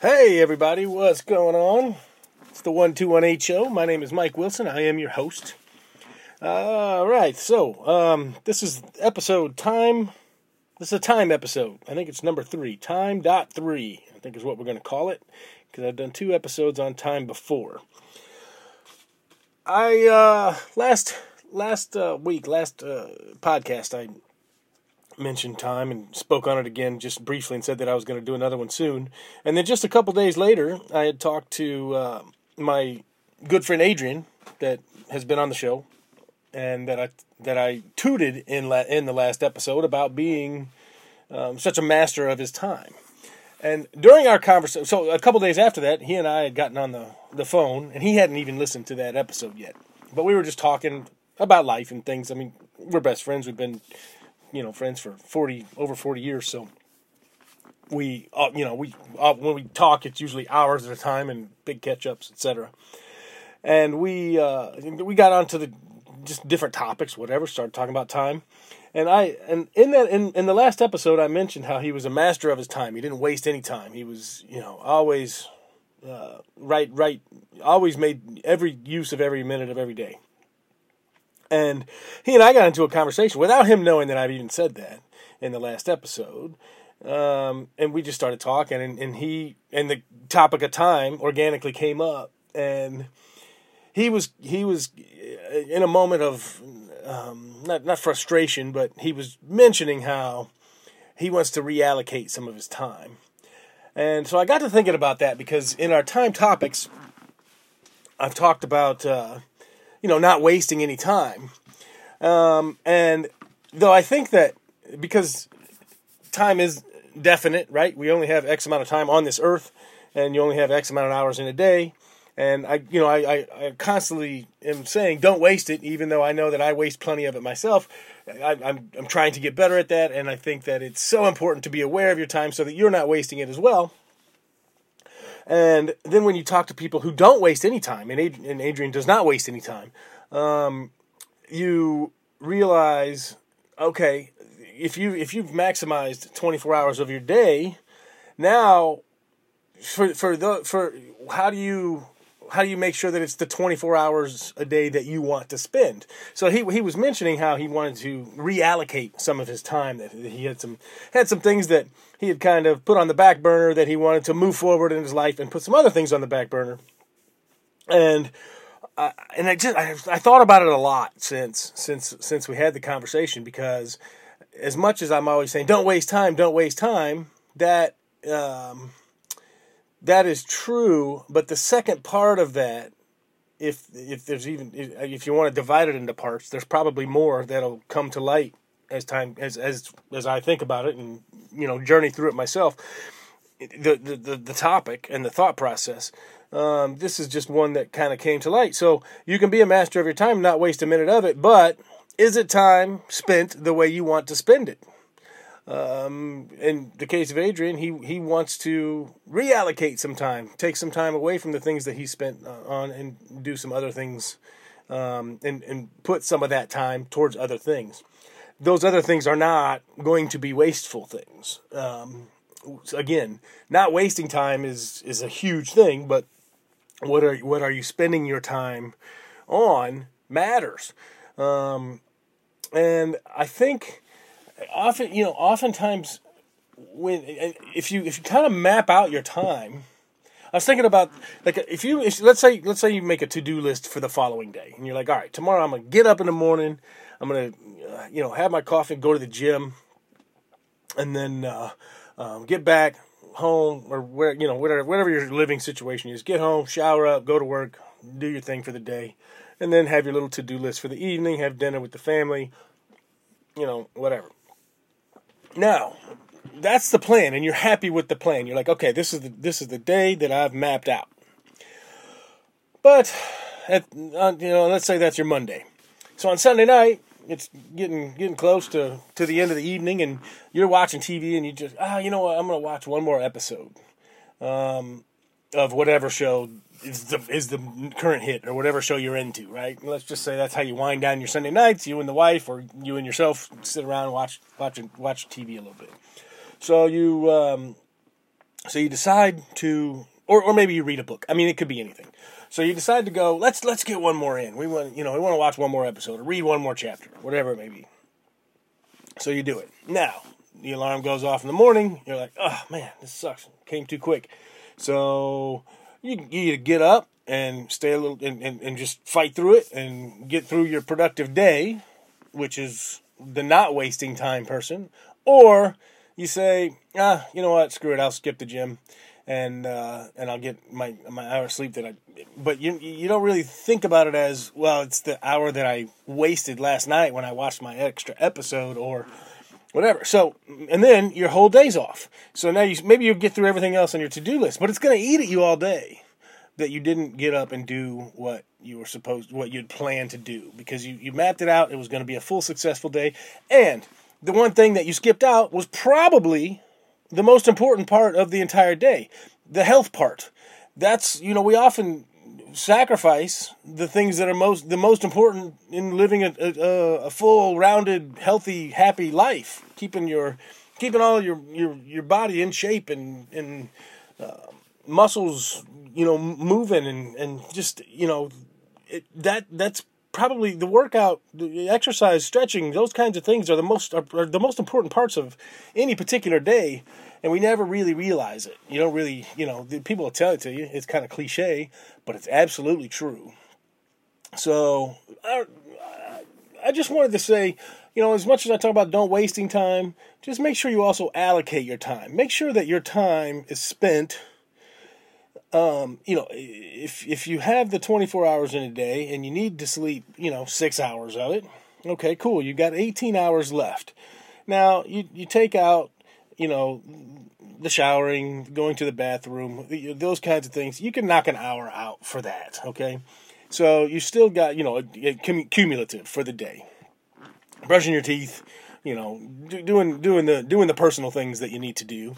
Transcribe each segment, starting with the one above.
Hey, everybody, what's going on? It's the 1218 show. My name is Mike Wilson. I am your host. All right, so um, this is episode time. This is a time episode. I think it's number three. Time dot three, I think is what we're going to call it, because I've done two episodes on time before. I uh, last last uh, week, last uh, podcast, I mentioned time and spoke on it again just briefly and said that I was going to do another one soon. And then just a couple days later, I had talked to uh, my good friend Adrian that has been on the show and that I that I tooted in la- in the last episode about being um, such a master of his time. And during our conversation, so a couple days after that, he and I had gotten on the, the phone, and he hadn't even listened to that episode yet. But we were just talking about life and things. I mean, we're best friends. We've been you know friends for 40 over 40 years so we uh, you know we uh, when we talk it's usually hours at a time and big catch ups etc and we uh, we got onto the just different topics whatever started talking about time. And I and in that in, in the last episode I mentioned how he was a master of his time. He didn't waste any time. He was you know always uh, right right always made every use of every minute of every day and he and I got into a conversation without him knowing that I've even said that in the last episode. Um, and we just started talking, and, and he and the topic of time organically came up, and he was he was in a moment of um, not not frustration, but he was mentioning how he wants to reallocate some of his time, and so I got to thinking about that because in our time topics, I've talked about uh, you know, not wasting any time. Um, and though I think that because time is definite, right? We only have X amount of time on this earth, and you only have X amount of hours in a day. And I, you know, I, I, I constantly am saying don't waste it, even though I know that I waste plenty of it myself. I, I'm, I'm trying to get better at that, and I think that it's so important to be aware of your time so that you're not wasting it as well. And then when you talk to people who don't waste any time, and Adrian, and Adrian does not waste any time, um, you realize, okay, if you if you've maximized 24 hours of your day, now for for the for how do you how do you make sure that it's the 24 hours a day that you want to spend? So he he was mentioning how he wanted to reallocate some of his time that he had some had some things that he had kind of put on the back burner that he wanted to move forward in his life and put some other things on the back burner. And uh, and I just I, I thought about it a lot since since since we had the conversation because as much as I'm always saying don't waste time, don't waste time, that um, that is true, but the second part of that, if if there's even if you want to divide it into parts, there's probably more that'll come to light as time as as as I think about it and you know journey through it myself. The the the, topic and the thought process. Um, this is just one that kind of came to light. So you can be a master of your time, not waste a minute of it. But is it time spent the way you want to spend it? Um, in the case of Adrian, he, he wants to reallocate some time, take some time away from the things that he spent uh, on, and do some other things, um, and and put some of that time towards other things. Those other things are not going to be wasteful things. Um, again, not wasting time is is a huge thing, but what are what are you spending your time on matters. Um, and I think often you know oftentimes when if you if you kind of map out your time I was thinking about like if you if, let's say let's say you make a to do list for the following day and you're like all right tomorrow I'm gonna get up in the morning I'm gonna uh, you know have my coffee go to the gym and then uh, um, get back home or where you know whatever whatever your living situation is get home shower up go to work do your thing for the day and then have your little to do list for the evening have dinner with the family you know whatever now, that's the plan, and you're happy with the plan. You're like, okay, this is the this is the day that I've mapped out. But, at, uh, you know, let's say that's your Monday. So on Sunday night, it's getting getting close to, to the end of the evening, and you're watching TV, and you just ah, you know what? I'm gonna watch one more episode um, of whatever show is the is the current hit or whatever show you're into, right? Let's just say that's how you wind down your Sunday nights. You and the wife, or you and yourself, sit around and watch watch watch TV a little bit. So you um, so you decide to, or or maybe you read a book. I mean, it could be anything. So you decide to go. Let's let's get one more in. We want you know we want to watch one more episode or read one more chapter, whatever it may be. So you do it. Now the alarm goes off in the morning. You're like, oh man, this sucks. Came too quick. So you, you get up and stay a little and, and, and just fight through it and get through your productive day, which is the not wasting time person, or you say, ah, you know what, screw it, I'll skip the gym and uh, and I'll get my my hour of sleep that I. But you you don't really think about it as well. It's the hour that I wasted last night when I watched my extra episode or whatever. So and then your whole day's off. So now you maybe you'll get through everything else on your to do list, but it's going to eat at you all day that you didn't get up and do what you were supposed what you'd planned to do because you, you mapped it out it was going to be a full successful day and the one thing that you skipped out was probably the most important part of the entire day the health part that's you know we often sacrifice the things that are most the most important in living a, a, a full rounded healthy happy life. Keeping your keeping all your your your body in shape and and uh, muscles you know moving and and just you know it, that that's probably the workout the exercise stretching those kinds of things are the most are, are the most important parts of any particular day and we never really realize it. You don't really you know people will tell it to you it's kind of cliche but it's absolutely true. So I, I just wanted to say you know as much as i talk about don't wasting time just make sure you also allocate your time. Make sure that your time is spent um, you know, if if you have the 24 hours in a day and you need to sleep, you know, six hours of it, okay, cool. You've got 18 hours left. Now you you take out, you know, the showering, going to the bathroom, those kinds of things. You can knock an hour out for that. Okay, so you still got you know cumulative for the day. Brushing your teeth, you know, doing doing the doing the personal things that you need to do.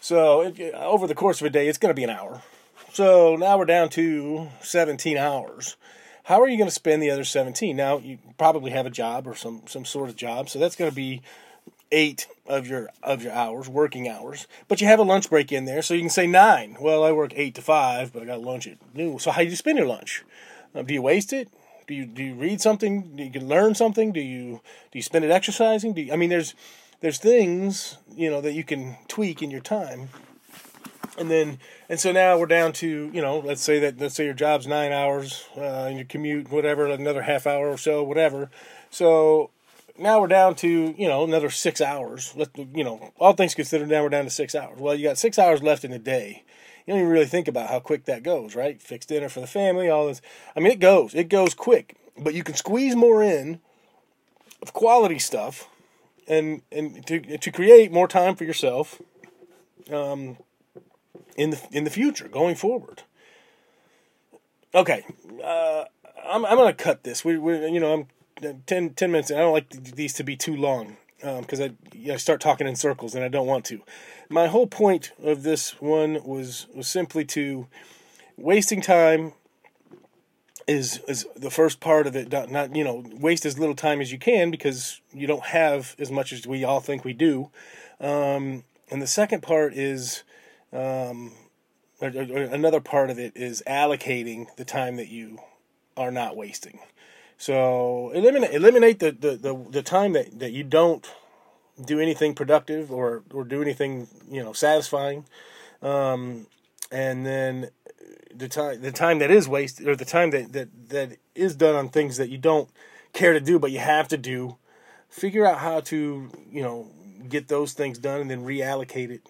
So it, over the course of a day, it's going to be an hour. So now we're down to 17 hours. How are you going to spend the other 17? Now you probably have a job or some some sort of job, so that's going to be eight of your of your hours, working hours. But you have a lunch break in there, so you can say nine. Well, I work eight to five, but I got lunch at noon. So how do you spend your lunch? Uh, do you waste it? Do you do you read something? Do you learn something? Do you do you spend it exercising? Do you, I mean, there's there's things you know that you can tweak in your time and then and so now we're down to you know let's say that let's say your job's nine hours uh, and your commute whatever another half hour or so whatever. So now we're down to you know another six hours. Let you know all things considered now we're down to six hours. Well you got six hours left in the day. You don't even really think about how quick that goes right? Fixed dinner for the family all this. I mean it goes it goes quick. But you can squeeze more in of quality stuff and and to to create more time for yourself um, in the in the future going forward. Okay, uh, I'm I'm gonna cut this. We we you know I'm uh, 10, 10 minutes. I don't like these to be too long because um, I you know, start talking in circles and I don't want to. My whole point of this one was was simply to wasting time is is the first part of it. Not, not you know waste as little time as you can because you don't have as much as we all think we do. Um, and the second part is um, or, or another part of it is allocating the time that you are not wasting. So eliminate eliminate the, the, the, the time that, that you don't do anything productive or, or do anything you know satisfying, um, and then the time the time that is wasted or the time that, that that is done on things that you don't care to do but you have to do, figure out how to you know get those things done and then reallocate it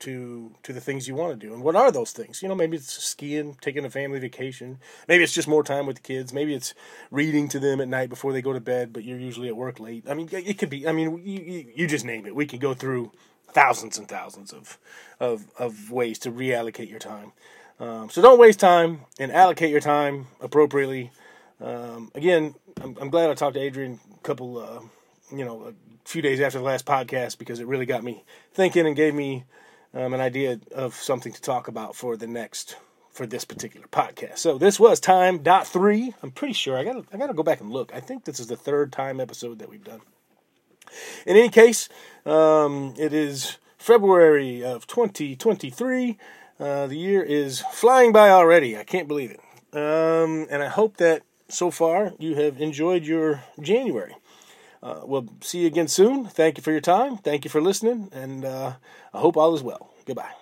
to to the things you want to do. And what are those things? You know, maybe it's skiing, taking a family vacation. Maybe it's just more time with the kids. Maybe it's reading to them at night before they go to bed, but you're usually at work late. I mean, it could be. I mean, you, you just name it. We could go through thousands and thousands of of of ways to reallocate your time. Um, so don't waste time and allocate your time appropriately. Um, again, I'm, I'm, glad I talked to Adrian a couple, uh, you know, a few days after the last podcast because it really got me thinking and gave me um, an idea of something to talk about for the next for this particular podcast. So this was time dot three. I'm pretty sure I got I got to go back and look. I think this is the third time episode that we've done. In any case, um, it is February of 2023. Uh, the year is flying by already. I can't believe it. Um, and I hope that so far you have enjoyed your January. Uh, we'll see you again soon. Thank you for your time. Thank you for listening. And uh, I hope all is well. Goodbye.